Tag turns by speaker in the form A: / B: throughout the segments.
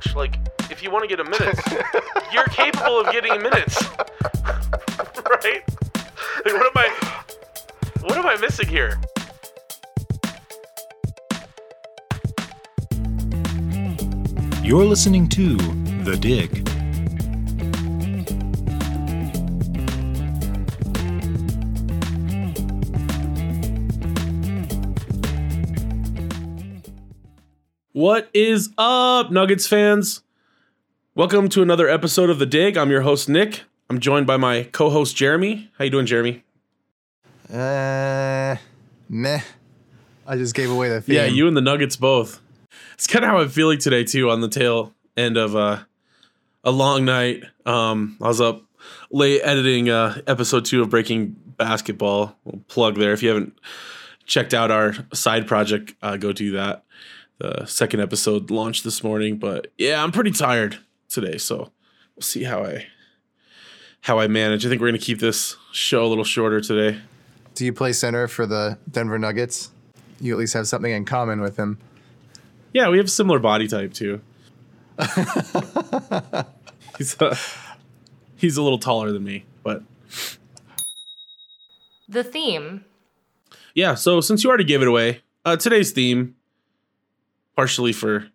A: Coach. Like, if you want to get a minute, you're capable of getting minutes. right? Like, what am I what am I missing here?
B: You're listening to The Dig.
A: What is up, Nuggets fans? Welcome to another episode of The Dig. I'm your host Nick. I'm joined by my co-host Jeremy. How you doing, Jeremy?
C: Uh, meh. I just gave away the theme.
A: Yeah, you and the Nuggets both. It's kind of how I'm feeling today too. On the tail end of uh, a long night. Um, I was up late editing uh, episode two of Breaking Basketball. We'll plug there if you haven't checked out our side project. Uh, go do that. The second episode launched this morning, but yeah, I'm pretty tired today, so we'll see how I how I manage. I think we're gonna keep this show a little shorter today.
C: Do you play center for the Denver Nuggets? You at least have something in common with him.
A: Yeah, we have a similar body type too. he's a, he's a little taller than me, but
D: The theme.
A: yeah. So since you already gave it away, uh, today's theme, partially for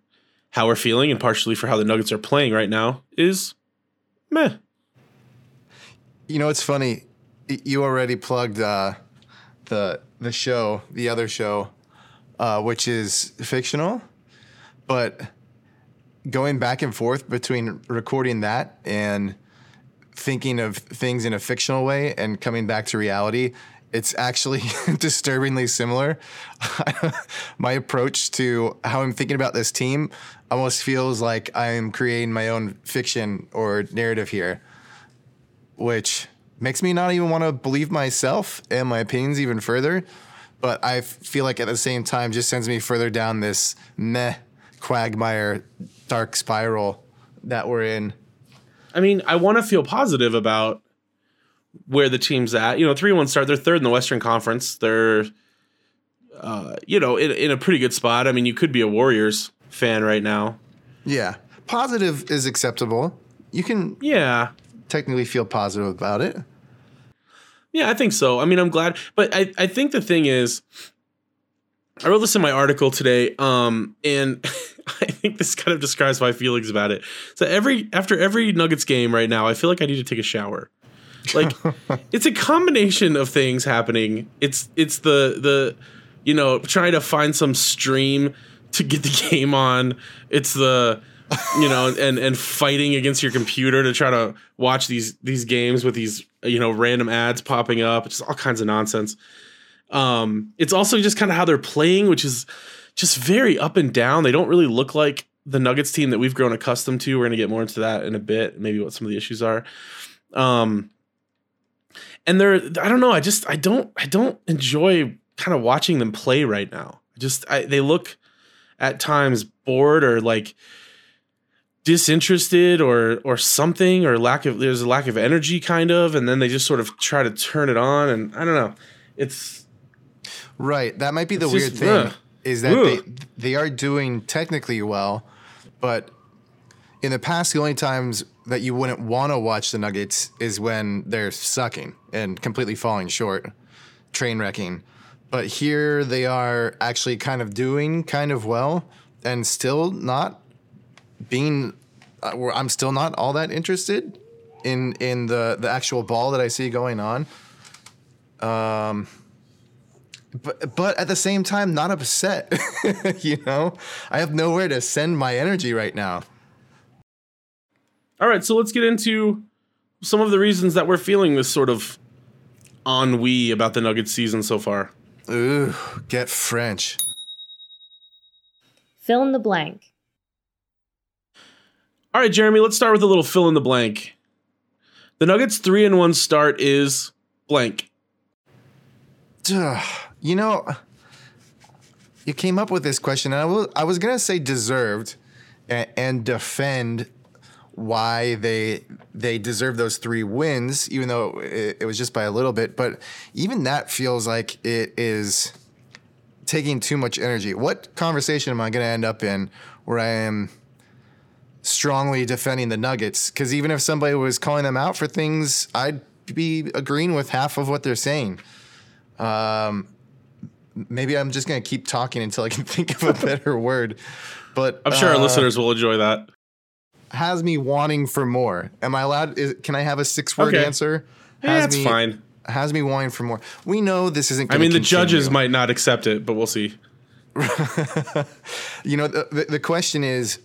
A: how we're feeling and partially for how the Nuggets are playing right now, is meh.
C: You know, it's funny. You already plugged uh, the the show, the other show, uh, which is fictional, but going back and forth between recording that and thinking of things in a fictional way and coming back to reality, it's actually disturbingly similar. my approach to how I'm thinking about this team almost feels like I'm creating my own fiction or narrative here, which makes me not even want to believe myself and my opinions even further. But I feel like at the same time just sends me further down this meh quagmire dark spiral that we're in.
A: I mean, I want to feel positive about where the team's at. You know, three one start. They're third in the Western Conference. They're, uh, you know, in, in a pretty good spot. I mean, you could be a Warriors fan right now.
C: Yeah. Positive is acceptable. You can
A: Yeah,
C: technically feel positive about it.
A: Yeah, I think so. I mean, I'm glad, but I, I think the thing is, I wrote this in my article today, um, and I think this kind of describes my feelings about it. So every after every Nuggets game right now, I feel like I need to take a shower. Like it's a combination of things happening. It's it's the the you know trying to find some stream to get the game on. It's the you know and and fighting against your computer to try to watch these these games with these you know random ads popping up. Just all kinds of nonsense. Um it's also just kind of how they're playing which is just very up and down. They don't really look like the nuggets team that we've grown accustomed to. We're going to get more into that in a bit maybe what some of the issues are. Um and they're i don't know i just i don't i don't enjoy kind of watching them play right now just I, they look at times bored or like disinterested or or something or lack of there's a lack of energy kind of and then they just sort of try to turn it on and I don't know. It's
C: Right. That might be the weird
A: just-
C: thing
A: ugh.
C: is that they they are doing technically well, but in the past the only times that you wouldn't want to watch the Nuggets is when they're sucking and completely falling short, train wrecking. But here they are actually kind of doing kind of well and still not being uh, I'm still not all that interested in in the the actual ball that I see going on. Um but but at the same time not upset. you know? I have nowhere to send my energy right now.
A: All right. So let's get into some of the reasons that we're feeling this sort of ennui about the Nuggets season so far.
C: Ooh, get French.
D: Fill in the blank.
A: All right, Jeremy, let's start with a little fill in the blank. The Nuggets 3 and 1 start is blank.
C: You know, you came up with this question, and I was, I was going to say deserved and, and defend why they they deserve those three wins, even though it, it was just by a little bit. But even that feels like it is taking too much energy. What conversation am I going to end up in where I am strongly defending the Nuggets? Because even if somebody was calling them out for things, I'd be agreeing with half of what they're saying. Um, maybe I'm just going to keep talking until I can think of a better word. But
A: I'm sure our
C: uh,
A: listeners will enjoy that.
C: Has me wanting for more. Am I allowed? Is, can I have a six word
A: Okay.
C: answer?
A: Yeah,
C: Has
A: that's
C: me,
A: fine.
C: Has me wanting for more. We know this isn't.
A: I mean, the
C: continue.
A: judges might not accept it, but we'll see.
C: You know, the, the, the question is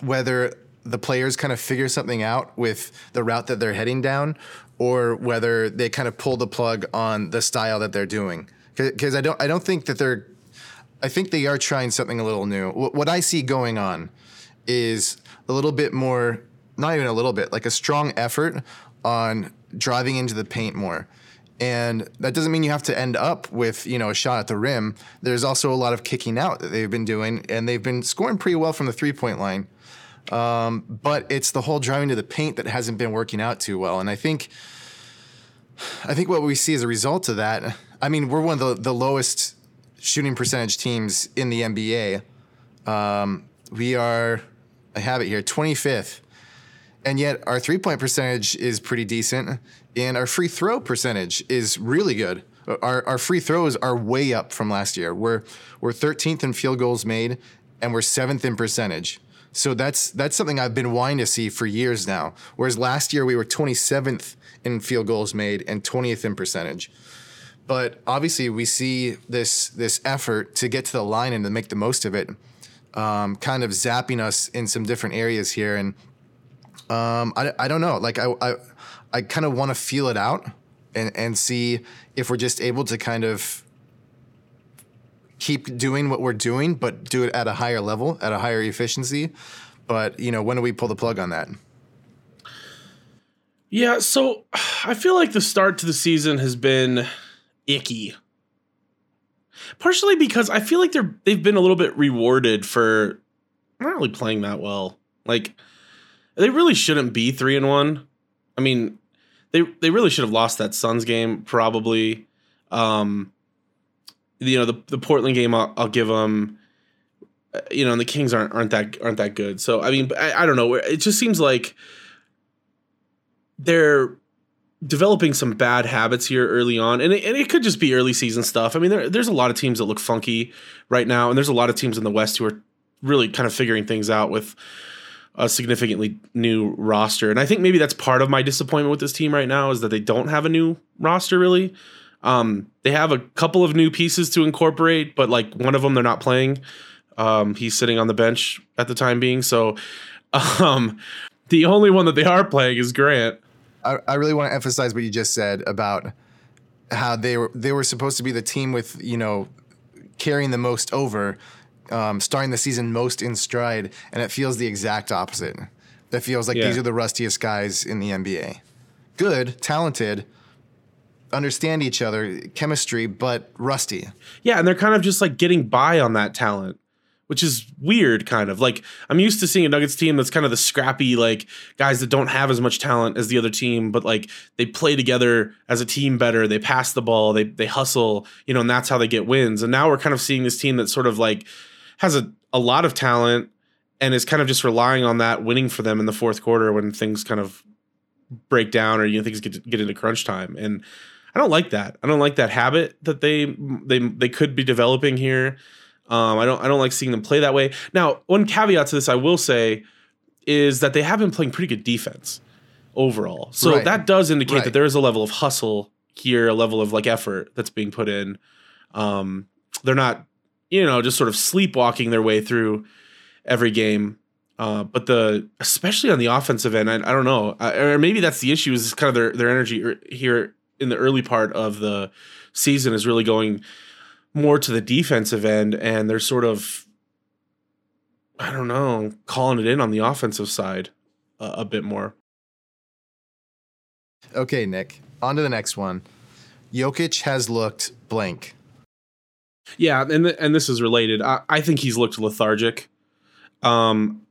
C: whether the players kind of figure something out with the route that they're heading down, or whether they kind of pull the plug on the style that they're doing. Because I don't, I don't think that they're. I think they are trying something a little new. What, what I see going on is a little bit more, not even a little bit, like a strong effort on driving into the paint more. And that doesn't mean you have to end up with, you know, a shot at the rim. There's also a lot of kicking out that they've been doing, and they've been scoring pretty well from the three point line. Um, but it's the whole driving to the paint that hasn't been working out too well. And I think, I think what we see as a result of that, I mean, we're one of the, the lowest shooting percentage teams in the NBA. Um, we are, I have it here, 25th. And yet our three point percentage is pretty decent, and our free throw percentage is really good. Our, our free throws are way up from last year. We're we're 13th in field goals made, and we're seventh in percentage. So that's that's something I've been wanting to see for years now. Whereas last year we were 27th in field goals made and 20th in percentage. But obviously we see this this effort to get to the line and to make the most of it, um, kind of zapping us in some different areas here. And um, I, I don't know. Like I I, I kind of want to feel it out and and see if we're just able to kind of keep doing what we're doing, but do it at a higher level, at a higher efficiency. But you know, when do we pull the plug on that?
A: Yeah, so I feel like the start to the season has been icky. Partially because I feel like they're they've been a little bit rewarded for not really playing that well. Like they really shouldn't be 3 and 1. I mean, they they really should have lost that Suns game probably. Um you know, the the Portland game I'll, I'll give them uh, you know, and the Kings aren't aren't that aren't that good. So I mean, I, I don't know. It just seems like they're developing some bad habits here early on, and it, and it could just be early season stuff. I mean, there, there's a lot of teams that look funky right now, and there's a lot of teams in the West who are really kind of figuring things out with a significantly new roster. And I think maybe that's part of my disappointment with this team right now is that they don't have a new roster really. Um, they have a couple of new pieces to incorporate, but like one of them they're not playing. Um, he's sitting on the bench at the time being. So um, the only one that they are playing is Grant.
C: I, I really want to emphasize what you just said about how they were they were supposed to be the team with you know carrying the most over, um, starting the season most in stride, and it feels the exact opposite. That feels like
A: Yeah.
C: these are the rustiest guys in the NBA. Good, talented, understand each other, chemistry, but rusty.
A: Yeah, and they're kind of just like getting by on that talent, which is weird, kind of. Like, I'm used to seeing a Nuggets team that's kind of the scrappy, like, guys that don't have as much talent as the other team, but like they play together as a team better. They pass the ball, they they hustle, you know, and that's how they get wins. And now we're kind of seeing this team that sort of like has a, a lot of talent and is kind of just relying on that winning for them in the fourth quarter when things kind of break down or you know things get get into crunch time. And I don't like that. I don't like that habit that they they they could be developing here. Um, I don't I don't like seeing them play that way. Now, one caveat to this I will say is that they have been playing pretty good defense overall. So
C: Right.
A: that does indicate
C: Right.
A: that there is a level of hustle here, a level of like effort that's being put in. Um, they're not, you know, just sort of sleepwalking their way through every game. Uh, but the especially on the offensive end, I, I don't know, uh, or maybe that's the issue is kind of their their energy er- here in the early part of the season is really going more to the defensive end, and they're sort of I don't know, calling it in on the offensive side uh, a bit more.
C: Okay, Nick. On to the next one. Jokic has looked blank.
A: Yeah, and th- and this is related. I, I think he's looked lethargic. Um,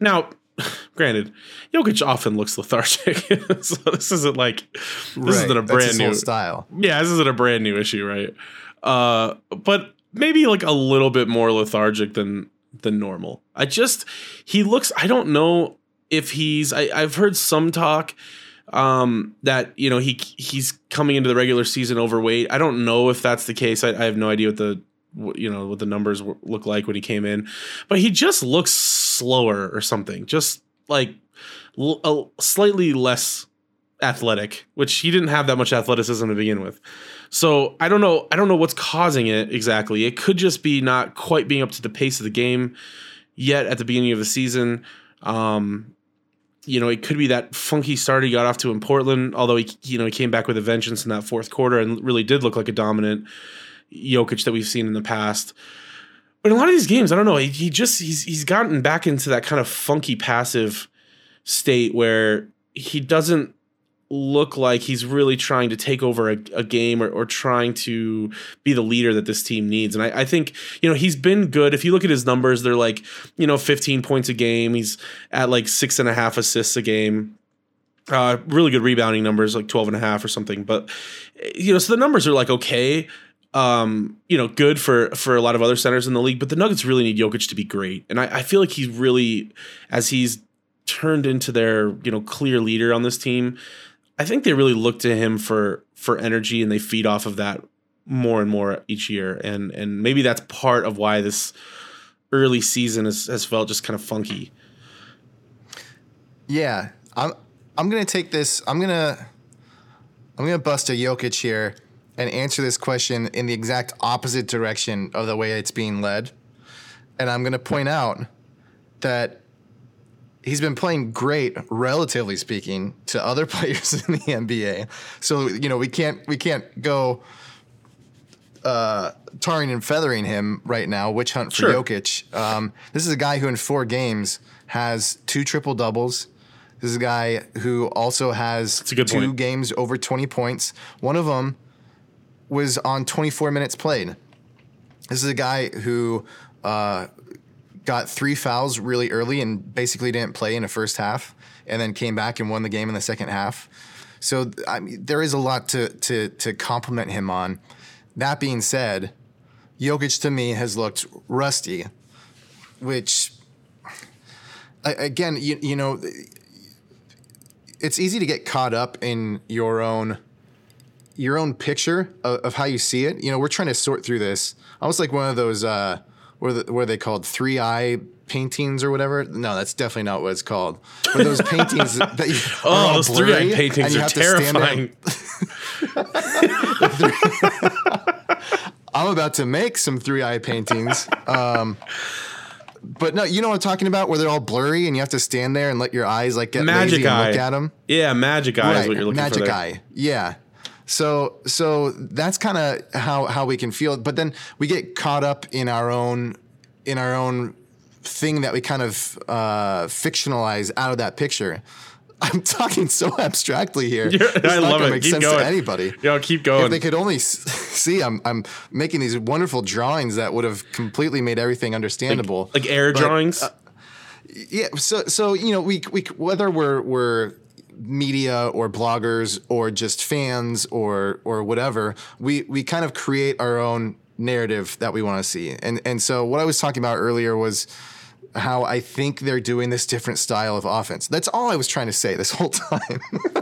A: now, granted, Jokic often looks lethargic, so this isn't like this
C: Right,
A: isn't a brand new
C: style.
A: Yeah, this isn't a brand new issue, right? Uh, but maybe like a little bit more lethargic than than normal. I just he looks. I don't know if he's. I, I've heard some talk um that you know he he's coming into the regular season overweight i don't know if that's the case i, I have no idea what the you know what the numbers look like when he came in but he just looks slower or something just like a, slightly less athletic which he didn't have that much athleticism to begin with so i don't know i don't know what's causing it exactly it could just be not quite being up to the pace of the game yet at the beginning of the season um you know, it could be that funky start he got off to in Portland, although he, you know, he came back with a vengeance in that fourth quarter and really did look like a dominant Jokic that we've seen in the past. But in a lot of these games, I don't know, he, he just he's he's gotten back into that kind of funky passive state where he doesn't look like he's really trying to take over a, a game or, or trying to be the leader that this team needs. And I, I think, you know, he's been good. If you look at his numbers, they're like, you know, 15 points a game. He's at like six and a half assists a game. Uh, really good rebounding numbers, like 12 and a half or something. But, you know, so the numbers are like okay. Um, you know, good for for a lot of other centers in the league, but the Nuggets really need Jokic to be great. And I, I feel like he's really, as he's turned into their, you know, clear leader on this team, I think they really look to him for for energy and they feed off of that more and more each year. And and maybe that's part of why this early season has, has felt just kind of funky.
C: Yeah, I'm. I'm gonna take this. I'm gonna. I'm gonna bust a Jokic here and answer this question in the exact opposite direction of the way it's being led, and I'm gonna point out that he's been playing great, relatively speaking, to other players in the NBA. So you know we can't we can't go uh, tarring and feathering him right now. Witch hunt for
A: Sure.
C: Jokic. Um, this is a guy who in four games has two triple doubles. This is a guy who also has two
A: point.
C: games over 20 points. One of them was on 24 minutes played. This is a guy who uh, got three fouls really early and basically didn't play in the first half, and then came back and won the game in the second half. So I mean, there is a lot to to to compliment him on. That being said, Jokic to me has looked rusty, which again, you, you know, it's easy to get caught up in your own your own picture of, of how you see it. You know, we're trying to sort through this. Almost like one of those uh are, the, they called? Three eye paintings or whatever. No, that's definitely not what it's called. But those paintings that you,
A: Oh, those three eyed paintings are
C: have to stand there
A: terrifying.
C: I'm about to make some three eye paintings. Um, but no, you know what I'm talking about, where they're all blurry and you have to stand there and let your eyes like get
A: Magic
C: lazy and look at them.
A: Yeah, magic eye is what you're looking
C: magic
A: for. there.
C: eye. Yeah. So so that's kind of how how we can feel. But then we get caught up in our own in our own thing that we kind of uh, fictionalize out of that picture. I'm talking so abstractly here. It's
A: I
C: not
A: love it.
C: Make
A: Keep
C: sense
A: going.
C: to anybody.
A: Yo, keep going.
C: If they could only see, I'm I'm making these wonderful drawings that would have completely made everything understandable.
A: like air
C: But,
A: drawings.
C: uh, yeah, so so you know we we whether we're we're media or bloggers or just fans or or whatever, we we kind of create our own narrative that we want to see. And and so what I was talking about earlier was how I think they're doing this different style of offense. That's all I was trying to say this whole time.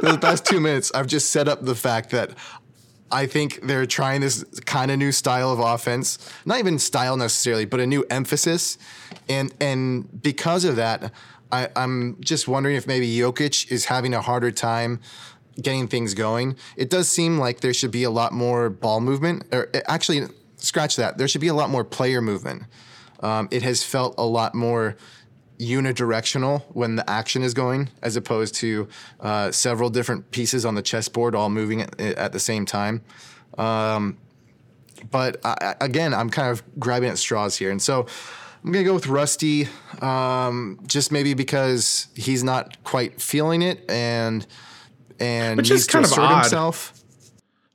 C: The past 2 minutes I've just set up the fact that I think they're trying this kind of new style of offense. Not even style necessarily, but a new emphasis. And and because of that, I, I'm just wondering if maybe Jokic is having a harder time getting things going. It does seem like there should be a lot more ball movement. Or uh, actually, scratch that. There should be a lot more player movement. Um, it has felt a lot more unidirectional when the action is going, as opposed to uh, several different pieces on the chessboard all moving at, at the same time. Um, but I- again, I'm kind of grabbing at straws here, and so I'm gonna go with Rusty, um, just maybe because he's not quite feeling it and and
A: Which
C: needs to
A: kind of
C: assert
A: odd.
C: himself.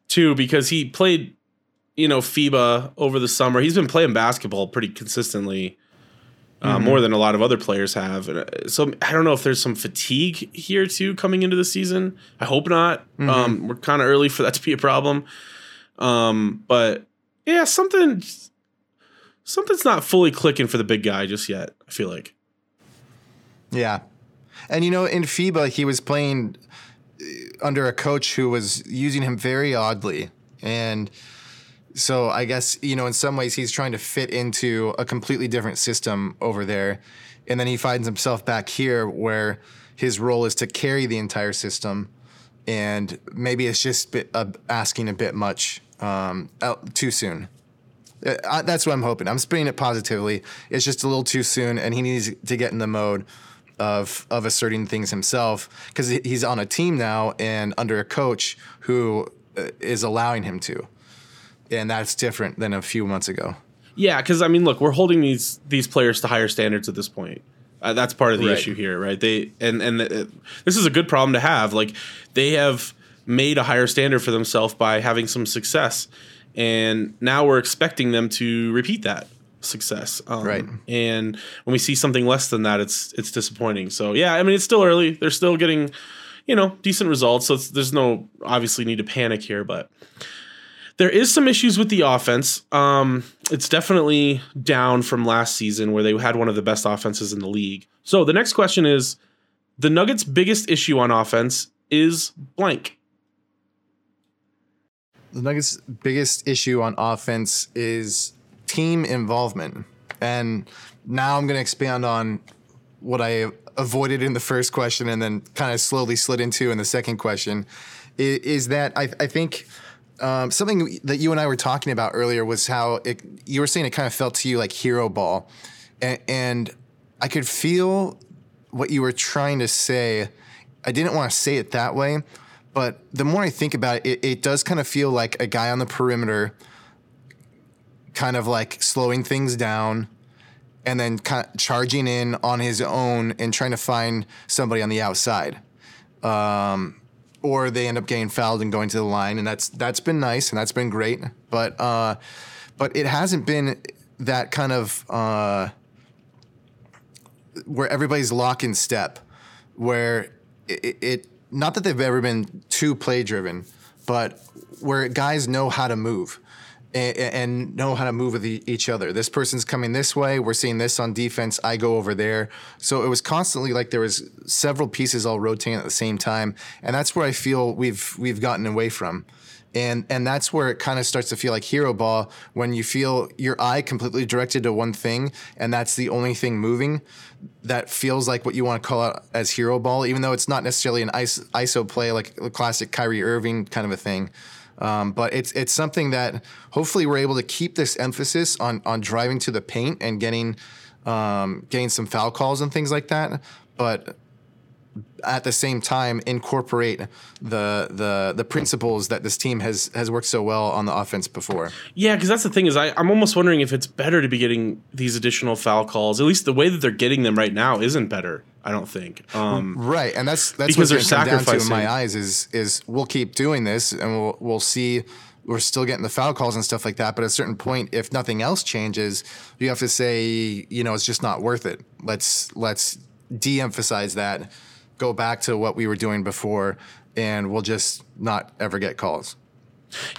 A: too because he played, you know, FIBA over the summer. He's been playing basketball pretty consistently, uh,
C: Mm-hmm.
A: more than a lot of other players have. And uh, so I don't know if there's some fatigue here too coming into the season. I hope not.
C: Mm-hmm.
A: Um, we're kind of early for that to be a problem. Um, but yeah, something something's not fully clicking for the big guy just yet. I feel like.
C: Yeah, and you know, in FIBA, he was playing uh, under a coach who was using him very oddly, and so I guess you know, in some ways, he's trying to fit into a completely different system over there, and then he finds himself back here where his role is to carry the entire system, and maybe it's just uh, asking a bit much um, out too soon. Uh, I, that's what I'm hoping. I'm spinning it positively. It's just a little too soon, and he needs to get in the mode of of asserting things himself because he's on a team now and under a coach who uh, allowing him to, and that's different than a few months ago.
A: Yeah, because I mean, look, we're holding these these players to higher standards at this point. Uh, that's part of the
C: Right.
A: issue here, right? They and and uh, this is a good problem to have. Like they have made a higher standard for themselves by having some success, and now we're expecting them to repeat that success. Um,
C: Right.
A: And when we see something less than that, it's it's disappointing. So yeah, I mean, it's still early. They're still getting, you know, decent results. So it's, there's no obviously need to panic here, but there is some issues with the offense. Um, it's definitely down from last season where they had one of the best offenses in the league. So the next question is the Nuggets' biggest issue on offense is blank.
C: The Nuggets' biggest issue on offense is team involvement. And now I'm going to expand on what I avoided in the first question and then kind of slowly slid into in the second question is, is that I, I think um, something that you and I were talking about earlier was how it, you were saying it kind of felt to you like hero ball. And, and I could feel what you were trying to say. I didn't want to say it that way, but the more I think about it, it, it does kind of feel like a guy on the perimeter, kind of like slowing things down, and then kind of charging in on his own and trying to find somebody on the outside. Um, or they end up getting fouled and going to the line, and that's that's been nice and that's been great. But uh, but it hasn't been that kind of uh, where everybody's lock in step, where it, it not that they've ever been too play driven, but where guys know how to move and, and know how to move with each other. This person's coming this way. We're seeing this on defense. I go over there. So it was constantly like there was several pieces all rotating at the same time, and that's where I feel we've we've gotten away from. And and that's where it kind of starts to feel like hero ball when you feel your eye completely directed to one thing and that's the only thing moving. That feels like what you want to call out as hero ball, even though it's not necessarily an iso, ISO play like a classic Kyrie Irving kind of a thing. Um, but it's it's something that hopefully we're able to keep this emphasis on on driving to the paint and getting um, getting some foul calls and things like that. But at the same time, incorporate the the the principles that this team has has worked so well on the offense before.
A: Yeah, because that's the thing is I, I'm almost wondering if it's better to be getting these additional foul calls. At least the way that they're getting them right now isn't better. I don't think. Um,
C: Right, and that's that's
A: Because
C: what's
A: they're
C: going to come down to in my eyes is is we'll keep doing this and we'll we'll see we're still getting the foul calls and stuff like that. But at a certain point, if nothing else changes, you have to say you know it's just not worth it. Let's let's de-emphasize that, go back to what we were doing before, and we'll just not ever get calls.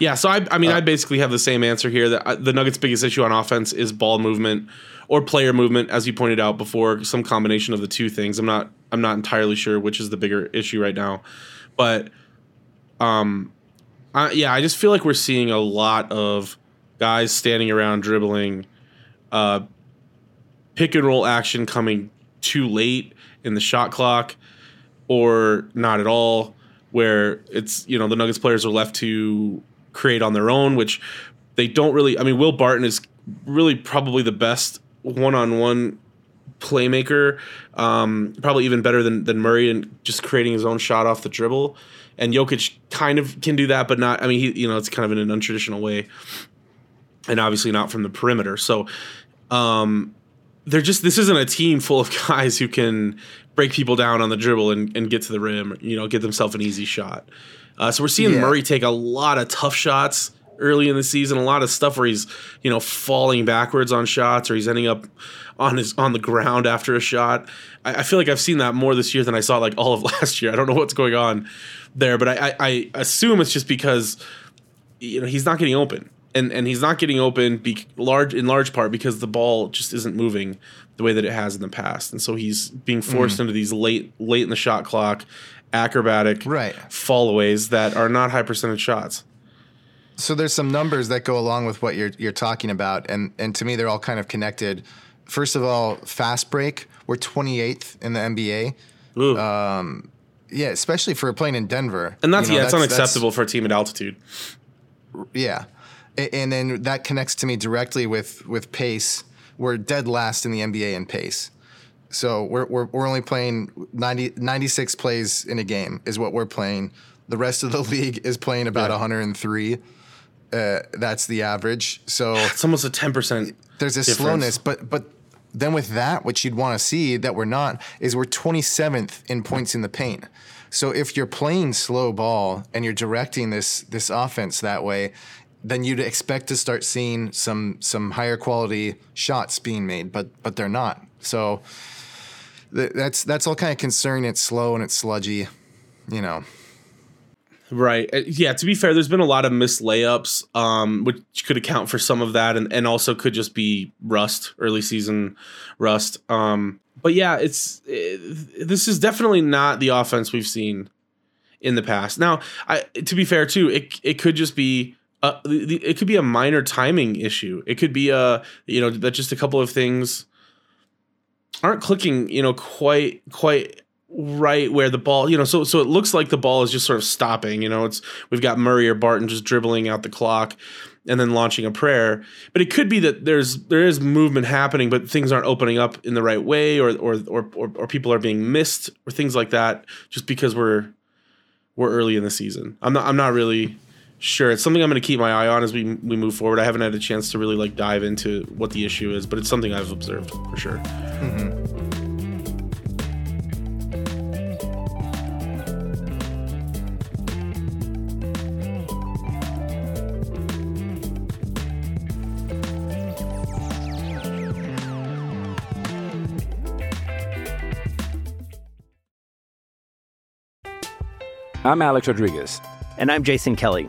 A: Yeah, so I, I mean, I basically have the same answer here. That uh, the Nuggets' biggest issue on offense is ball movement or player movement, as you pointed out before. Some combination of the two things. I'm not, I'm not entirely sure which is the bigger issue right now, but, um, I, yeah, I just feel like we're seeing a lot of guys standing around dribbling, uh, pick and roll action coming too late in the shot clock, or not at all where it's you know the Nuggets players are left to create on their own, which they don't really. I mean, Will Barton is really probably the best one-on-one playmaker, um, probably even better than than Murray and just creating his own shot off the dribble. And Jokic kind of can do that, but not. I mean, he you know it's kind of in an untraditional way, and obviously not from the perimeter. So. Um, they're just this isn't a team full of guys who can break people down on the dribble and, and get to the rim, you know, get themselves an easy shot. Uh, so we're seeing
C: Yeah.
A: Murray take a lot of tough shots early in the season, a lot of stuff where he's, you know, falling backwards on shots or he's ending up on his on the ground after a shot. I, I feel like I've seen that more this year than I saw like all of last year. I don't know what's going on there, but I, I, I assume it's just because you know he's not getting open and and he's not getting open be large in large part because the ball just isn't moving the way that it has in the past and so he's being hmm. forced into these late late in the shot clock acrobatic
C: Right.
A: fallaways that are not high percentage shots
C: So there's some numbers that go along with what you're you're talking about, and and to me they're all kind of connected. First of all, fast break. We're 28th in the NBA.
A: Ooh.
C: Um, yeah, especially for playing in Denver.
A: and that's
C: You know,
A: yeah it's unacceptable for a team at altitude
C: yeah, and then that connects to me directly with with pace. We're dead last in the NBA in pace. So we're we're, we're only playing 90, 96 plays in a game is what we're playing. The rest of the league is playing about
A: Yeah.
C: 103. Uh, that's the average. So
A: it's almost a 10%
C: there's a
A: difference.
C: slowness, but but then with that, what you'd want to see that we're not is we're 27th in points in the paint. So if you're playing slow ball and you're directing this this offense that way, then you'd expect to start seeing some some higher quality shots being made, but but they're not. So th- that's that's all kind of concerning. It's slow and it's sludgy, you know.
A: Right. Uh, Yeah. To be fair, there's been a lot of missed layups, um, which could account for some of that, and, and also could just be rust, early season rust. Um, but yeah, it's it, this is definitely not the offense we've seen in the past. Now, I to be fair too, it it could just be. Uh, it could be a minor timing issue. It could be a you know that just a couple of things aren't clicking you know quite quite right where the ball you know so so it looks like the ball is just sort of stopping you know it's we've got Murray or Barton just dribbling out the clock and then launching a prayer but it could be that there's there is movement happening but things aren't opening up in the right way or or or or, or people are being missed or things like that just because we're we're early in the season I'm not I'm not really sure it's something I'm going to keep my eye on as we we move forward I haven't had a chance to really like dive into what the issue is but it's something I've observed for sure
E: I'm Alex Rodriguez.
F: And I'm Jason Kelly.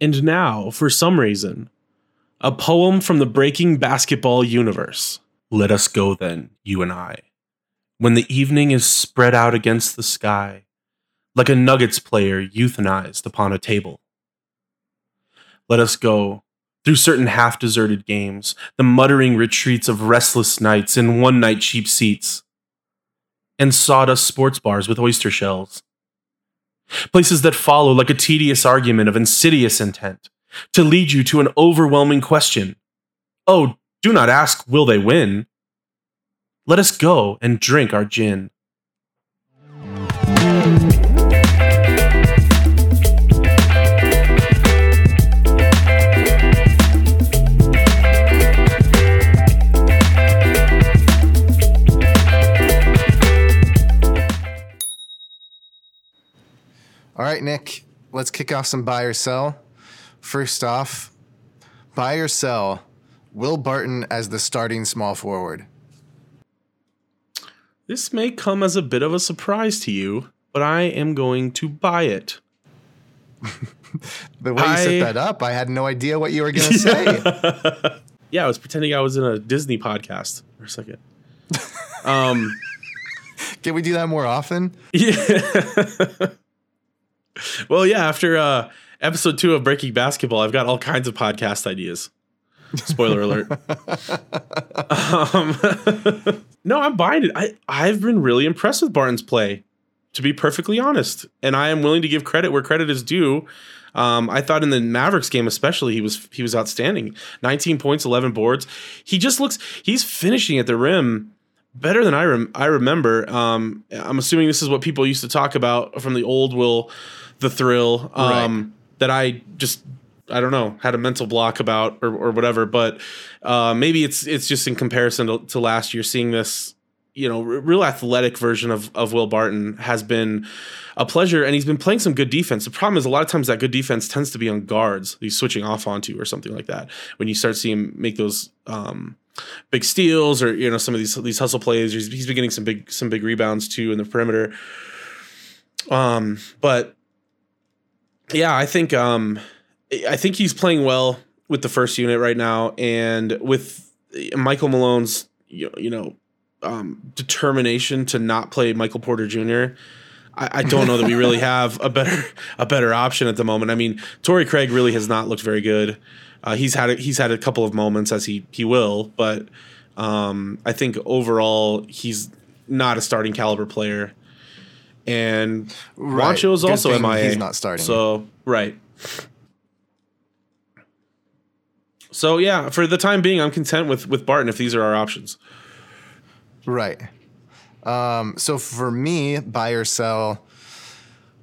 A: And now, for some reason, a poem from the breaking basketball universe. Let us go then, you and I. When the evening is spread out against the sky, like a Nuggets player euthanized upon a table. Let us go through certain half deserted games, the muttering retreats of restless nights in one night cheap seats, and sawdust sports bars with oyster shells places that follow like a tedious argument of insidious intent to lead you to an overwhelming question. Oh, do not ask, will they win? Let us go and drink our gin.
C: All right, Nick, let's kick off some buy or sell. First off, buy or sell Will Barton as the starting small forward.
A: This may come as a bit of a surprise to you, but I am going to buy it.
C: The way you set that up, I had no idea what you were going to say.
A: Yeah, I was pretending I was in a Disney podcast for a second. Um,
C: Can we do that more often?
A: Yeah. well, yeah. After uh, episode two of Breaking Basketball, I've got all kinds of podcast ideas. Spoiler alert. um, no, I'm buying it. I I've been really impressed with Barton's play, to be perfectly honest, and I am willing to give credit where credit is due. Um, I thought in the Mavericks game especially he was he was outstanding. 19 points, 11 boards. He just looks he's finishing at the rim better than I rem- I remember. Um, I'm assuming this is what people used to talk about from the old Will, the thrill. Um,
C: Right.
A: That I just I don't know had a mental block about or, or whatever. But uh, maybe it's it's just in comparison to, to last year, seeing this you know real athletic version of of Will Barton has been a pleasure, and he's been playing some good defense. The problem is a lot of times that good defense tends to be on guards he's switching off onto or something like that. When you start seeing him make those. Um, big steals or you know some of these these hustle plays. He's, he's been getting some big some big rebounds too in the perimeter. Um, but yeah, I think um, I think he's playing well with the first unit right now, and with Michael Malone's you you know um, determination to not play Michael Porter Jr. I, I don't know that we really have a better a better option at the moment. I mean, Torrey Craig really has not looked very good. Uh, he's had a, he's had a couple of moments as he he will, but um, I think overall he's not a starting caliber player. And
C: Right.
A: Juancho is also MIA.
C: he's not starting.
A: So right. So yeah, for the time being, I'm content with with Barton if these are our options.
C: Right. Um, so for me, buy or sell,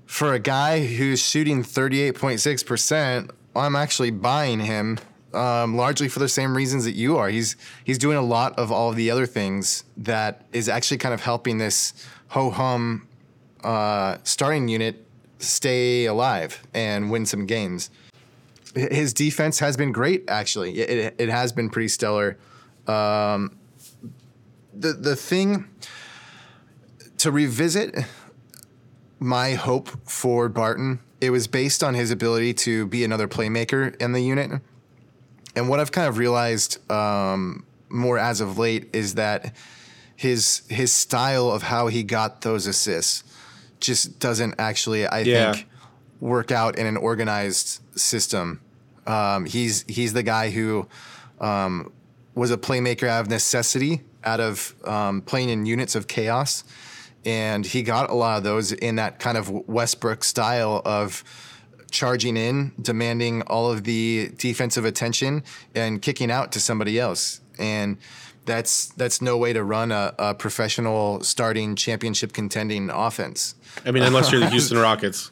C: for a guy who's shooting 38.6%, I'm actually buying him um, largely for the same reasons that you are. He's he's doing a lot of all of the other things that is actually kind of helping this ho hum uh, starting unit stay alive and win some games. His defense has been great, actually. It, it, has been pretty stellar. Um, the the thing to revisit my hope for Barton, it was based on his ability to be another playmaker in the unit. And what I've kind of realized um, more as of late is that his his style of how he got those assists just doesn't actually, I
A: Yeah.
C: think, work out in an organized system. Um, he's he's the guy who um, was a playmaker out of necessity, out of um, playing in units of chaos, and he got a lot of those in that kind of Westbrook style of charging in, demanding all of the defensive attention, and kicking out to somebody else. And that's that's no way to run a, a professional starting championship contending offense.
A: I mean, unless you're the Houston Rockets,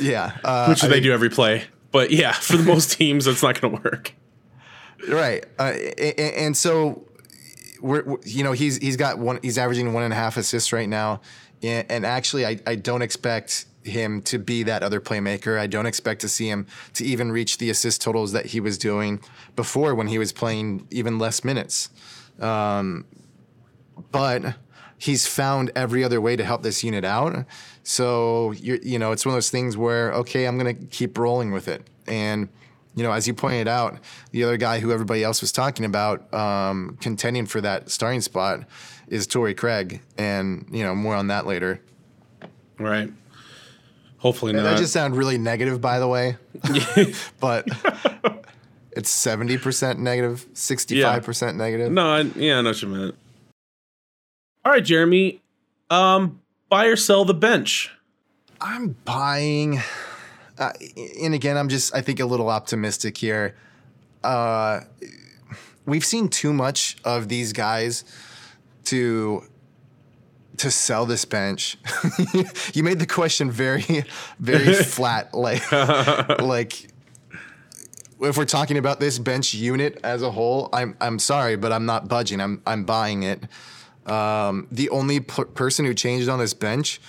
C: Yeah, uh,
A: which
C: I
A: they
C: mean-
A: do every play. But yeah, for the most teams, that's not going to work.
C: right uh, a- a- and so we're, we're- you know he's he's got one he's averaging one and a half assists right now and, and actually I, I don't expect him to be that other playmaker i don't expect to see him to even reach the assist totals that he was doing before when he was playing even less minutes um, but he's found every other way to help this unit out. So you know, it's one of those things where okay, I'm gonna keep rolling with it. And you know, as you pointed out, the other guy who everybody else was talking about um, contending for that starting spot is Torrey Craig, and you know more on that later.
A: Right. Hopefully not.
C: that just sound really negative, by the way, but it's seventy percent negative, sixty-five percent negative.
A: no, I, yeah, I know what you meant. All right, Jeremy. Um, buy or sell the bench.
C: I'm buying, uh, and again, I'm just I think a little optimistic here. Uh, we've seen too much of these guys to to sell this bench. you made the question very very flat, like like. If we're talking about this bench unit as a whole, I'm I'm sorry, but I'm not budging. I'm I'm buying it. Um, the only person who changed on this bench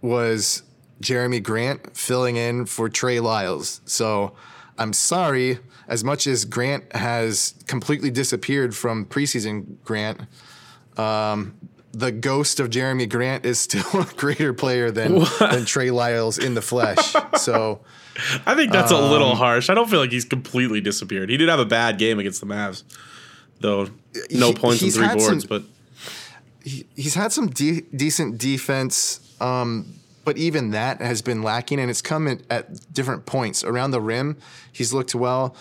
C: was Jerami Grant filling in for Trey Lyles. So I'm sorry, as much as Grant has completely disappeared from preseason Grant, um, the ghost of Jerami Grant is still a greater player than, than Trey Lyles in the flesh. So
A: I think that's a little
C: Um,
A: harsh. I don't feel like he's completely disappeared. He did have a bad game against the Mavs, though. No
C: He-
A: points and three boards,
C: some-
A: but
C: he, he's had some de- decent defense, um, but even that has been lacking, and it's come at, at different points around the rim. He's looked well.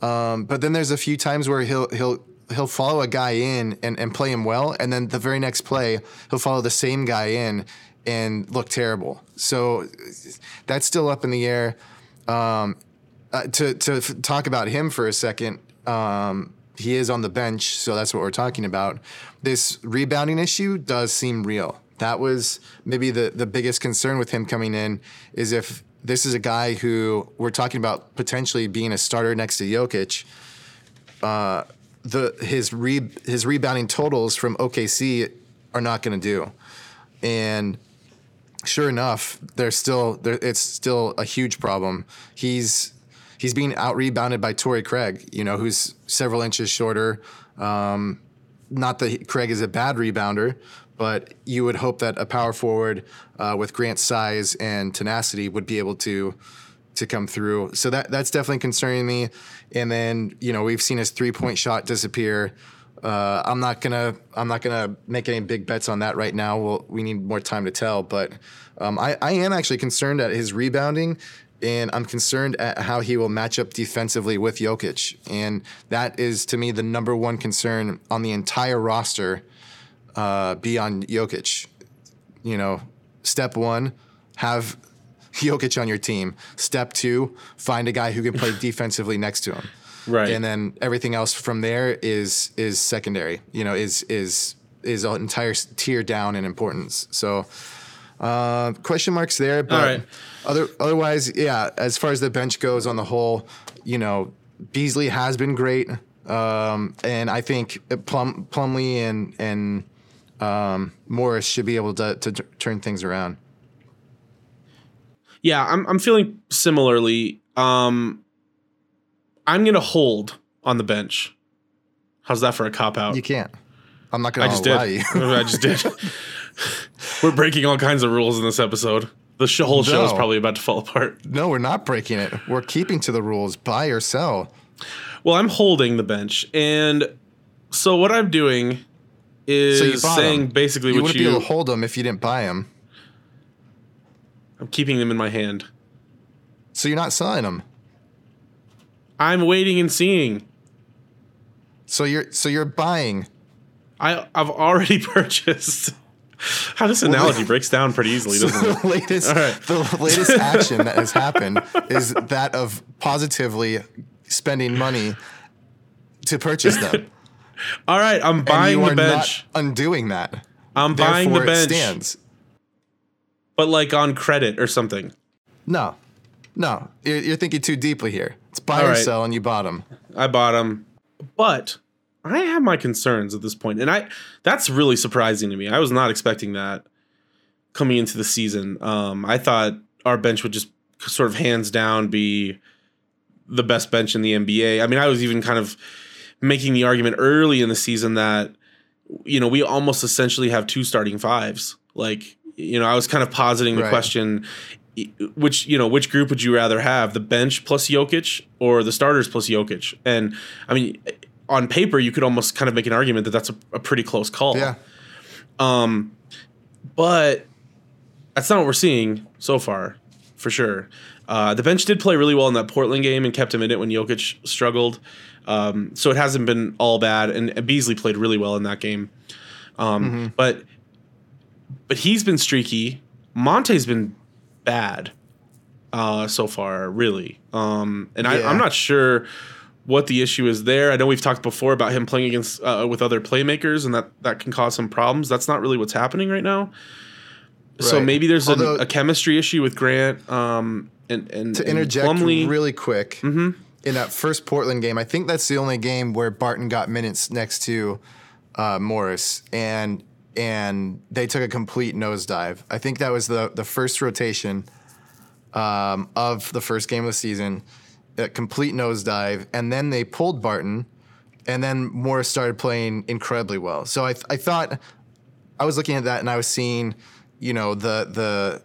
C: Um, but then there's a few times where he'll he'll he'll follow a guy in and, and play him well, and then the very next play he'll follow the same guy in and look terrible. So that's still up in the air. Um, uh, to to f- talk about him for a second, um, he is on the bench, so that's what we're talking about. This rebounding issue does seem real. That was maybe the the biggest concern with him coming in is if this is a guy who we're talking about potentially being a starter next to Jokic. Uh, the his re, his rebounding totals from OKC are not going to do, and sure enough, there's still there, it's still a huge problem. He's he's being out rebounded by Torrey Craig, you know, who's several inches shorter. Um, not that Craig is a bad rebounder, but you would hope that a power forward uh, with Grant's size and tenacity would be able to to come through. So that that's definitely concerning me. And then you know we've seen his three point shot disappear. Uh, I'm not gonna I'm not gonna make any big bets on that right now. We'll, we need more time to tell. But um, I, I am actually concerned at his rebounding, and I'm concerned at how he will match up defensively with Jokic. And that is to me the number one concern on the entire roster uh, beyond Jokic. You know, step one, have Jokic on your team. Step two, find a guy who can play defensively next to him.
A: Right.
C: And then everything else from there is is secondary. You know, is is is an entire tier down in importance. So uh, question marks there, but
A: right.
C: other otherwise, yeah. As far as the bench goes, on the whole, you know, Beasley has been great, um, and I think Plum Plumlee and and um, Morris should be able to to t- turn things around.
A: Yeah, I'm I'm feeling similarly. Um I'm gonna hold on the bench. How's that for a cop out?
C: You can't. I'm not going
A: just
C: to
A: did. I just did. We're breaking all kinds of rules in this episode. The sh- whole show is probably about to fall apart.
C: no, we're not breaking it. We're keeping to the rules. Buy or sell.
A: Well, I'm holding the bench, and so what I'm doing is
C: So you
A: saying
C: 'em.
A: basically what
C: You
A: what
C: wouldn't be able to hold them if you didn't buy them.
A: I'm keeping them in my hand.
C: So you're not selling them.
A: I'm waiting and seeing.
C: So you're so you're buying.
A: I I've already purchased. How this analogy breaks down pretty easily, doesn't it?
C: the latest
A: right.
C: the latest action that has happened is that of positively spending money to purchase them.
A: All right, I'm buying the bench.
C: not undoing that.
A: I'm buying the
C: Therefore, it
A: bench,
C: stands.
A: But like on credit or something.
C: No, no, you're, you're thinking too deeply here. It's buy
A: All
C: or
A: right.
C: sell, and you bought them.
A: I bought them, but I have my concerns at this point, and I that's really surprising to me. I was not expecting that coming into the season. Um, I thought our bench would just sort of hands down be the best bench in the NBA. I mean, I was even kind of making the argument early in the season that you know we almost essentially have two starting fives. Like you know, I was kind of positing the
C: Right.
A: question which you know which group would you rather have the bench plus Jokic or the starters plus Jokic? And I mean on paper you could almost kind of make an argument that that's a, a pretty close call.
C: Yeah,
A: um but that's not what we're seeing so far for sure. Uh, the bench did play really well in that Portland game and kept him in it when Jokic struggled. Um, so it hasn't been all bad and, and Beasley played really well in that game. Um, but but he's been streaky Monte's been bad uh, so far, really. Um, and I,
C: Yeah.
A: I'm not sure what the issue is there. I know we've talked before about him playing against uh, with other playmakers, and that that can cause some problems. That's not really what's happening right now. So maybe there's
C: Although-
A: a, a chemistry issue with Grant. Um, and and
C: to interject
A: Plumlee.
C: really quick, in that first Portland game, I think that's the only game where Barton got minutes next to uh, Morris, and and they took a complete nosedive. I think that was the the first rotation um, of the first game of the season, a complete nosedive, and then they pulled Barton, and then Morris started playing incredibly well. So I I thought I was looking at that and I was seeing, you know, the the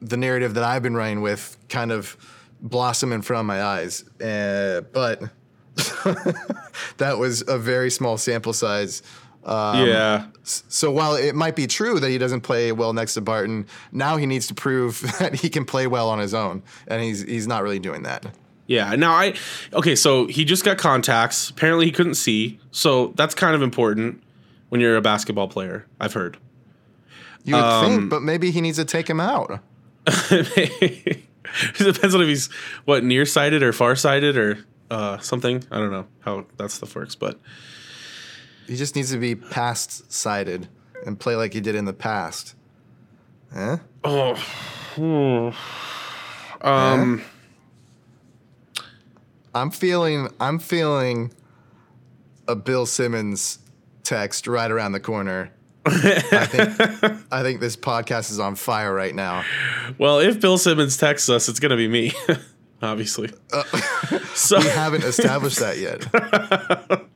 C: the narrative that I've been running with kind of blossom in front of my eyes. Uh, but that was a very small sample size. Um,
A: yeah,
C: So while it might be true that he doesn't play well next to Barton, now he needs to prove that he can play well on his own, and he's he's not really doing that.
A: Yeah. Now I okay, so he just got contacts. Apparently he couldn't see. So that's kind of important when you're a basketball player, I've heard.
C: You would
A: Um,
C: think, but maybe he needs to take him out.
A: it depends on if he's what nearsighted or farsighted or uh, something. I don't know how that stuff works, but
C: He just needs to be past sided and play like he did in the past. Eh?
A: oh, hmm. um,
C: I'm feeling I'm feeling a Bill Simmons text right around the corner. I think I think this podcast is on fire right now.
A: well, if Bill Simmons texts us, it's gonna be me, obviously. so
C: We haven't established that yet.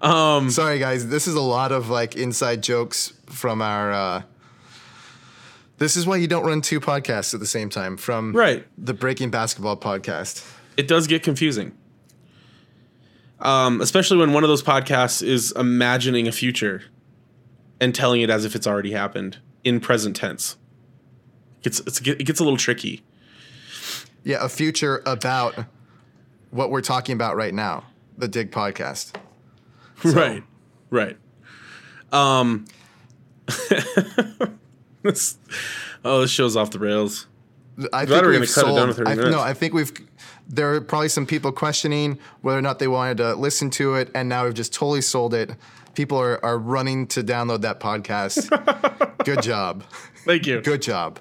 A: um,
C: Sorry guys, this is a lot of like inside jokes from our uh This is why you don't run two podcasts at the same time from
A: Right.
C: the Breaking Basketball podcast.
A: it does get confusing. Um, especially when one of those podcasts is imagining a future and telling it as if it's already happened in present tense. It's, it's it gets a little tricky.
C: Yeah, a future about what we're talking about right now, the Dig podcast.
A: Right. Right. Um this, Oh, this show's off the rails.
C: I think
A: we're
C: we've
A: gonna cut it
C: sold.
A: down to 30
C: I, no, I think we've. There are probably some people questioning whether or not they wanted to listen to it, and now we've just totally sold it. People are, are running to download that podcast. Good job.
A: Thank you.
C: Good job.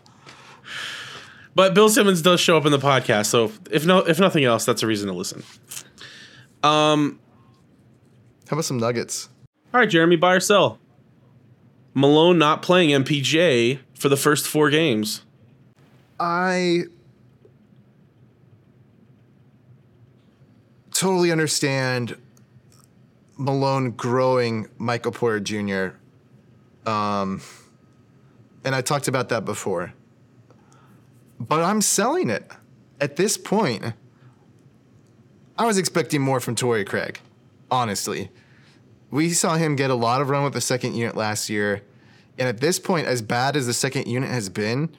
A: But Bill Simmons does show up in the podcast, so if no if nothing else, that's a reason to listen. Um
C: How about some nuggets?
A: all right, Jeremy, buy or sell. Malone not playing MPJ for the first four games.
C: I totally understand Malone growing Michael Porter Jr. Um, and I talked about that before. But I'm selling it. At this point, I was expecting more from Torrey Craig, honestly. We saw him get a lot of run with the second unit last year. And at this point, as bad as the second unit has been,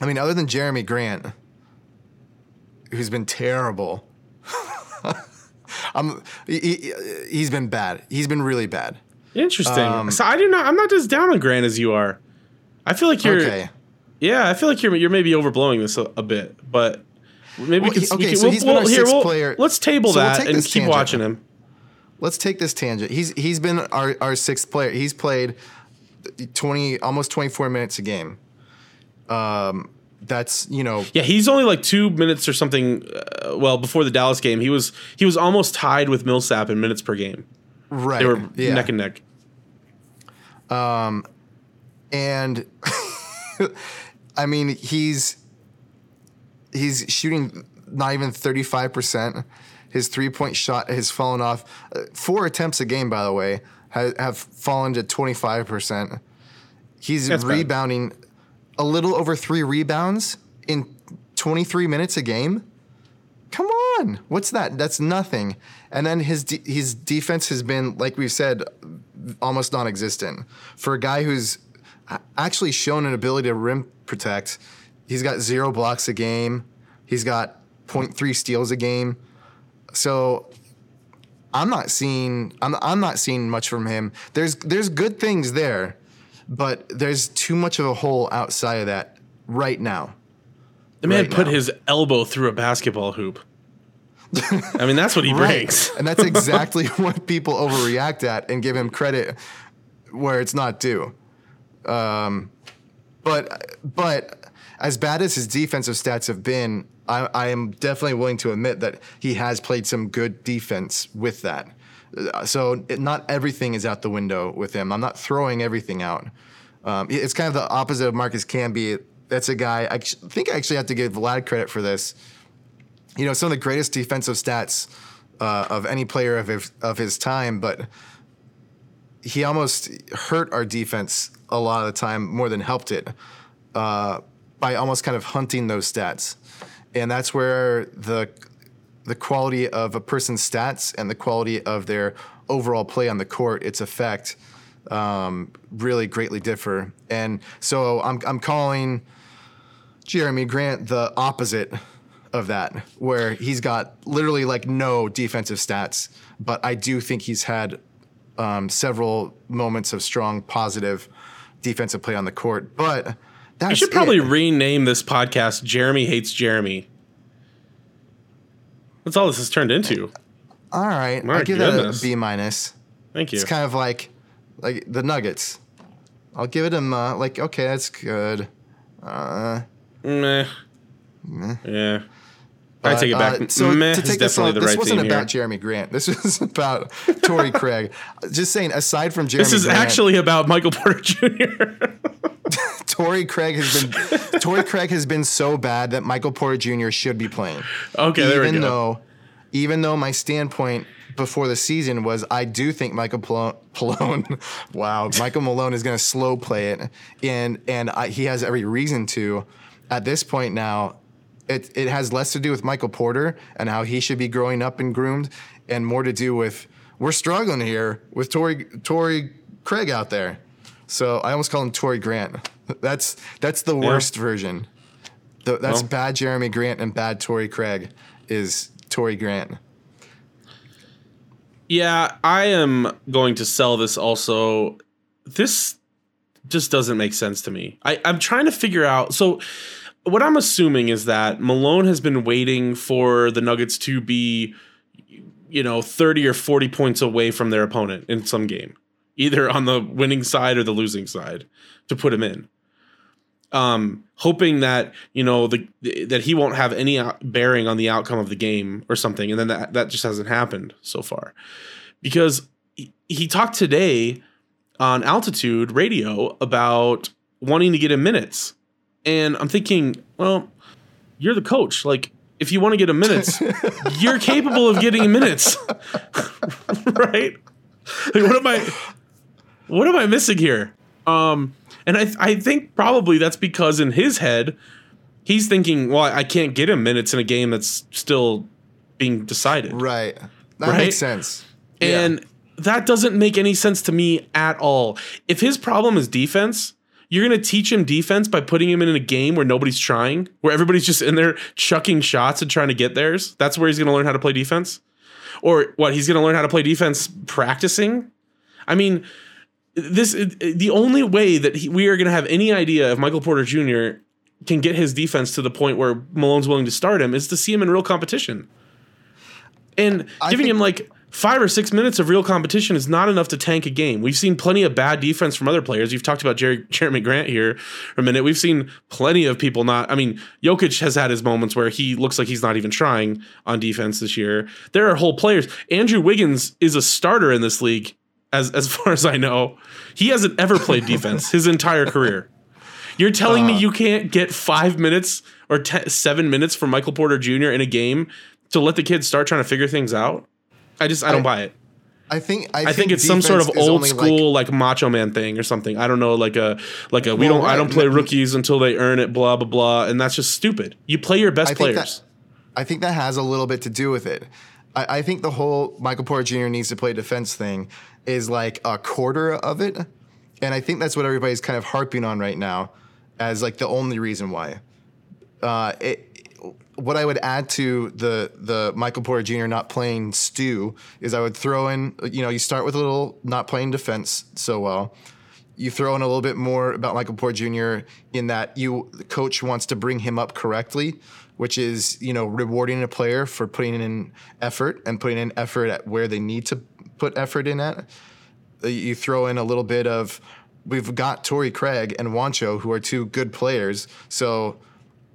C: I mean, other than Jerami Grant, who's been terrible, I'm, he, he's been bad. He's been really bad.
A: Interesting.
C: Um,
A: so I do not. I'm not as down on Grant as you are. I feel like you're.
C: Okay.
A: Yeah, I feel like you're you're maybe overblowing this a, a bit, but maybe
C: Well,
A: we can. we
C: okay,
A: can-
C: so
A: we'll-
C: he's been
A: we'll- here,
C: sixth
A: we'll-
C: player.
A: Let's table
C: So we'll
A: that and keep
C: tangent.
A: watching him.
C: Let's take this tangent. He's he's been our, our sixth player. He's played twenty almost twenty four minutes a game. Um, that's you know
A: Yeah, he's only like two minutes or something. Uh, well, before the Dallas game, he was he was almost tied with Millsap in minutes per game.
C: right.
A: They were
C: yeah.
A: neck and neck.
C: Um, and I mean he's he's shooting not even 35%. His three-point shot has fallen off. Uh, Four attempts a game, by the way, have, have fallen to 25%. He's
A: That's bad.
C: rebounding a little over three rebounds in 23 minutes a game. Come on, what's that? That's nothing. And then his de- his defense has been, like we've said, almost non-existent for a guy who's actually shown an ability to rim protect. He's got zero blocks a game. He's got 0.3 steals a game. So I'm not seeing I'm, I'm not seeing much from him. There's there's good things there, but there's too much of a hole outside of that right now.
A: The man
C: Right
A: put
C: now.
A: his elbow through a basketball hoop. I mean, that's what he brings.
C: and that's exactly what people overreact at and give him credit where it's not due. Um, but but as bad as his defensive stats have been, I, I am definitely willing to admit that he has played some good defense with that. Uh, So it, not everything is out the window with him. I'm not throwing everything out. Um, it's kind of the opposite of Marcus Camby. That's a guy. I think I actually have to give Vlad credit for this you know, some of the greatest defensive stats uh, of any player of his, of his time, but he almost hurt our defense a lot of the time more than helped it uh, by almost kind of hunting those stats, and that's where the the quality of a person's stats and the quality of their overall play on the court, its effect, um, really greatly differ. And so I'm I'm calling Jerami Grant the opposite of that, where he's got literally like no defensive stats, but I do think he's had um, several moments of strong positive defensive play on the court. But that's
A: You should probably
C: it.
A: rename this podcast Jeremy Hates Jeremy. That's all this has turned into.
C: all right.
A: My
C: I give
A: goodness.
C: that a B minus.
A: Thank you.
C: It's kind of like like the Nuggets. I'll give it a uh, like okay, that's good. Uh,
A: Meh. Yeah. I
C: but,
A: take it back.
C: uh, so
A: Meh
C: to take this
A: definitely
C: on,
A: the
C: this
A: right
C: wasn't about
A: here.
C: Jerami Grant. This was about Torrey Craig. Just saying, aside from Jeremy,
A: This is
C: Grant,
A: actually about Michael Porter Jr.
C: Torrey Craig has been Torrey Craig has been so bad that Michael Porter Jr. should be playing.
A: okay, there we
C: even
A: go.
C: though, even though my standpoint before the season was, I do think Michael Malone, wow, Michael Malone is going to slow play it, and and I, he has every reason to. At this point now, it it has less to do with Michael Porter and how he should be growing up and groomed, and more to do with we're struggling here with Torrey Torrey Craig out there. So I almost call him Torrey Grant. That's that's the worst version. The, that's
A: Well.
C: bad Jerami Grant and bad Torrey Craig is Torrey Grant.
A: Yeah, I am going to sell this also. This just doesn't make sense to me. I, I'm trying to figure out. So, what I'm assuming is that Malone has been waiting for the Nuggets to be, you know, 30 or 40 points away from their opponent in some game, either on the winning side or the losing side, to put him in. Um, hoping that you know the that he won't have any bearing on the outcome of the game or something, and then that that just hasn't happened so far, because he, he talked today on altitude radio about wanting to get him minutes, and I'm thinking, well, you're the coach, like. If you want to get him minutes, you're capable of getting minutes, right? Like, what am I? What am I missing here? Um, and I I think probably that's because in his head, he's thinking, well, I can't get him minutes in a game that's still being decided.
C: Right. That
A: Right?
C: makes sense.
A: And that doesn't make any sense to me at all. If his problem is defense, you're going to teach him defense by putting him in a game where nobody's trying, where everybody's just in there chucking shots and trying to get theirs. That's where he's going to learn how to play defense. Or what? He's going to learn how to play defense practicing. I mean, this the only way that he, we are going to have any idea if Michael Porter Jr. can get his defense to the point where Malone's willing to start him is to see him in real competition. And
C: I
A: giving him like five or six minutes of real competition is not enough to tank a game. We've seen plenty of bad defense from other players. You've talked about Jerry, Jerami Grant here for a minute. We've seen plenty of people not. I mean, Jokic has had his moments where he looks like he's not even trying on defense this year. There are whole players. Andrew Wiggins is a starter in this league, as as far as I know. He hasn't ever played defense his entire career. You're telling me uh. you can't get five minutes or te- seven minutes from Michael Porter Jr. in a game to let the kids start trying to figure things out? I just I don't
C: I-
A: buy it.
C: I think I,
A: I, think, it's some sort of old
C: only, like-
A: school like, macho man thing or something. I don't know, like a like a we
C: Well,
A: don't I don't play rookies until they earn it, blah blah blah, and that's just stupid. You play your best
C: I
A: players.
C: that I think that has a little bit to do with it. I, I think the whole Michael Porter Jr. needs to play defense thing is like a quarter of it, and I think that's what everybody's kind of harping on right now as like the only reason why. Uh, it, what I would add to the the Michael Porter Jr. not playing stew is I would throw in you know you start with a little not playing defense so well. You throw in a little bit more about Michael Porter Jr. in that you the coach wants to bring him up correctly, which is you know rewarding a player for putting in effort and putting in effort at where they need to put effort in at. Uh, You throw in a little bit of we've got Torrey Craig and Juancho who are two good players, so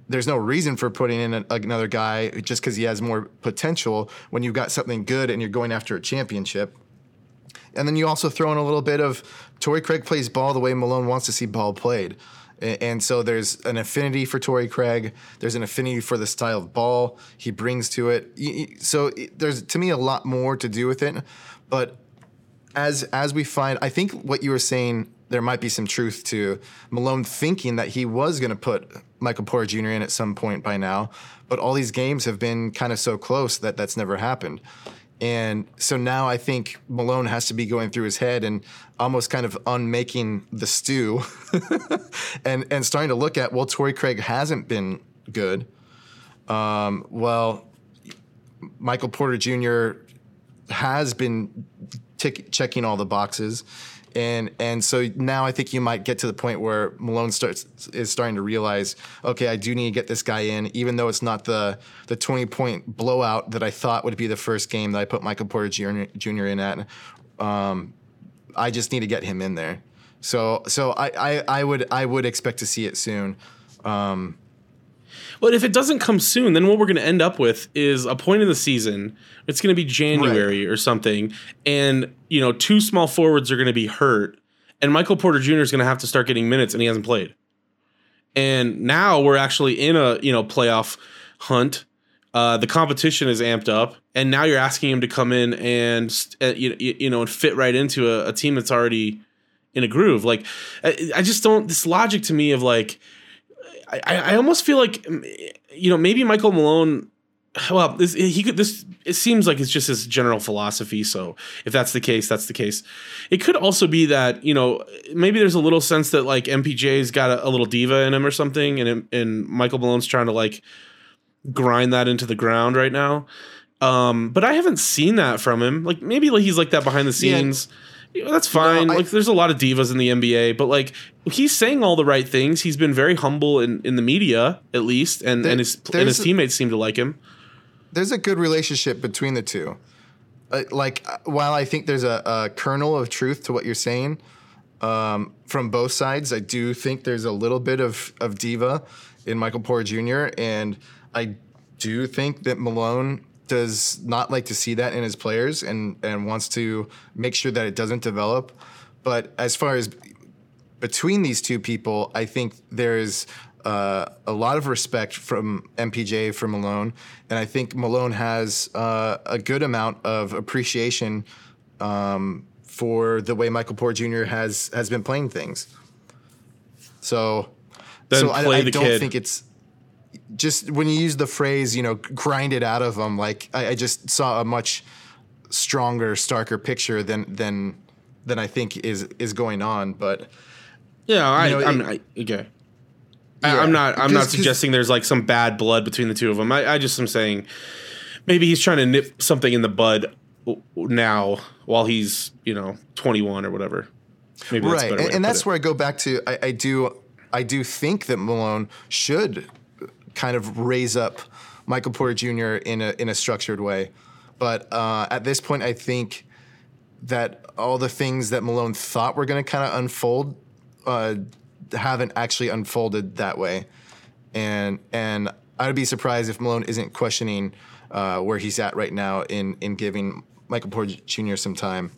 C: there's no reason for putting in another guy just because he has more potential when you've got something good and you're going after a championship. And then you also throw in a little bit of Torrey Craig plays ball the way Malone wants to see ball played. And so there's an affinity for Torrey Craig. There's an affinity for the style of ball he brings to it. So there's to me a lot more to do with it. But as as we find, I think what you were saying, there might be some truth to Malone thinking that he was going to put Michael Porter Jr. in at some point by now, but all these games have been kind of so close that that's never happened. And so now I think Malone has to be going through his head and almost kind of unmaking the stew and and starting to look at well, Torrey Craig hasn't been good. Um, well, Michael Porter Jr. has been tick- checking all the boxes. And and so now I think you might get to the point where Malone starts is starting to realize, okay, I do need to get this guy in, even though it's not the the twenty point blowout that I thought would be the first game that I put Michael Porter Jr. In at. Um, I just need to get him in there. So so I, I, I would I would expect to see it soon. Um,
A: But if it doesn't come soon, then what we're going to end up with is a point in the season. It's going to be January or something, and you know, two small forwards are going to be hurt, and Michael Porter Jr. is going to have to start getting minutes, and he hasn't played. And now we're actually in a you know playoff hunt. Uh, the competition is amped up, and now you're asking him to come in and uh, you, you know and fit right into a, a team that's already in a groove. Like I, I just don't. This logic to me of like I, I almost feel like you know maybe Michael Malone. Well, this he could this. It seems like it's just his general philosophy. So if that's the case, that's the case. It could also be that you know maybe there's a little sense that like MPJ's got a, a little diva in him or something, and and Michael Malone's trying to like grind that into the ground right now. Um, but I haven't seen that from him. Like maybe like he's like that behind the scenes. Yeah you know, that's fine. No, I, like there's a lot of divas in the NBA, but like he's saying all the right things. He's been very humble in, in the media, at least, and, there, and his and his teammates seem to like him.
C: There's a good relationship between the two. Uh, like while I think there's a, a, kernel of truth to what you're saying um, from both sides, I do think there's a little bit of of diva in Michael Porter Jr. and I do think that Malone does not like to see that in his players and, and wants to make sure that it doesn't develop. But as far as between these two people, I think there is uh, a lot of respect from MPJ for Malone, and I think Malone has uh, a good amount of appreciation um, for the way Michael Porter Jr. has has been playing things. So,
A: then
C: so
A: I,
C: I,
A: don't
C: kid. think it's just when you use the phrase, you know, grind it out of them, like I, I, just saw a much stronger, starker picture than than than I think is is going on. But
A: yeah, I, you know, I'm I, okay. Yeah, I, am not. I'm not suggesting there's like some bad blood between the two of them. I, I just am saying maybe he's trying to nip something in the bud now while he's you know 21 or whatever.
C: Maybe right, and, and that's it. where I go back to. I, I do. I do think that Malone should kind of raise up Michael Porter Jr. in a in a structured way. But uh, at this point, I think that all the things that Malone thought were going to kind of unfold uh, haven't actually unfolded that way, and and I would be surprised if Malone isn't questioning uh, where he's at right now in in giving Michael Porter Jr. some time.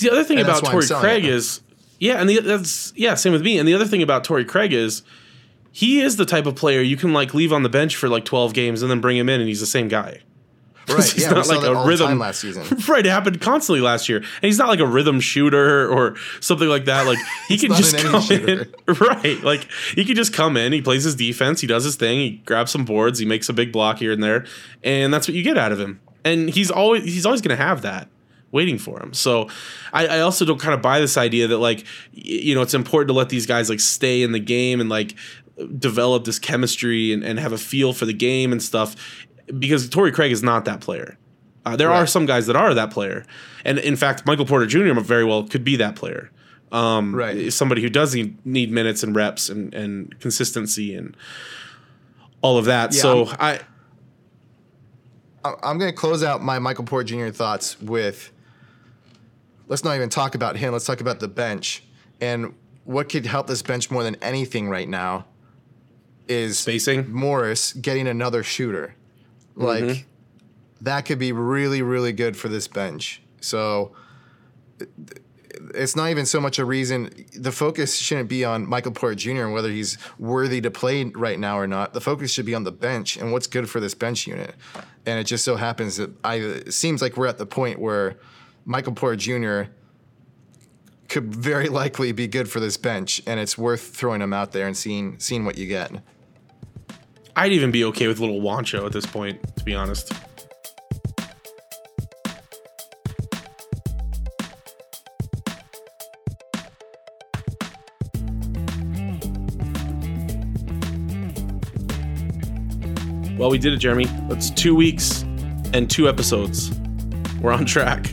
A: the other thing and about Torrey Craig it. is, yeah, and the, that's yeah, same with me. And the other thing about Torrey Craig is he is the type of player you can like leave on the bench for like 12 games and then bring him in and he's the same guy.
C: Right. he's yeah, not like a rhythm last season.
A: right, it happened constantly last year. And he's not like a rhythm shooter or something like that. Like he can just come in. Right. Like he can just come in, he plays his defense, he does his thing, he grabs some boards, he makes a big block here and there, and that's what you get out of him. And he's always he's always gonna have that waiting for him. So I, I, also don't kind of buy this idea that like you know it's important to let these guys like stay in the game and like develop this chemistry and, and have a feel for the game and stuff because Torrey Craig is not that player. Uh, there right. are some guys that are that player, and in fact, Michael Porter Jr. very well could be that player. Um,
C: right,
A: somebody who does need, need minutes and reps and, and consistency and all of that. Yeah, so I'm,
C: I, I'm going to close out my Michael Porter Jr. thoughts with. Let's not even talk about him. Let's talk about the bench and what could help this bench more than anything right now is
A: spacing
C: Morris getting another shooter. Like mm-hmm. that could be really really good for this bench. So it's not even so much a reason. The focus shouldn't be on Michael Porter Jr. and whether he's worthy to play right now or not. The focus should be on the bench and what's good for this bench unit. And it just so happens that I it seems like we're at the point where Michael Porter Jr. could very likely be good for this bench, and it's worth throwing him out there and seeing seeing what you get.
A: I'd even be okay with little Juancho at this point, to be honest. Well, we did it, Jeremy. That's two weeks and two episodes. We're on track.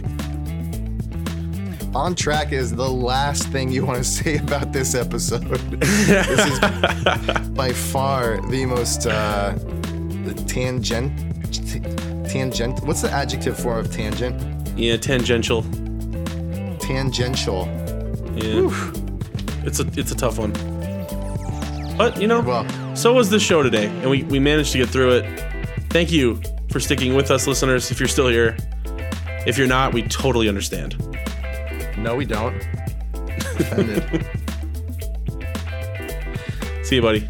C: On track is the last thing you want to say about this episode. this is by far the most uh, the tangent. Tangent. What's the adjective form of tangent?
A: Yeah, tangential.
C: Tangential.
A: Yeah. It's a it's a tough one. But you know,
C: Well,
A: so was this show today, and we, we managed to get through it. Thank you for sticking with us, listeners, if you're still here. If you're not, we totally understand.
C: No, we don't.
A: See you, buddy.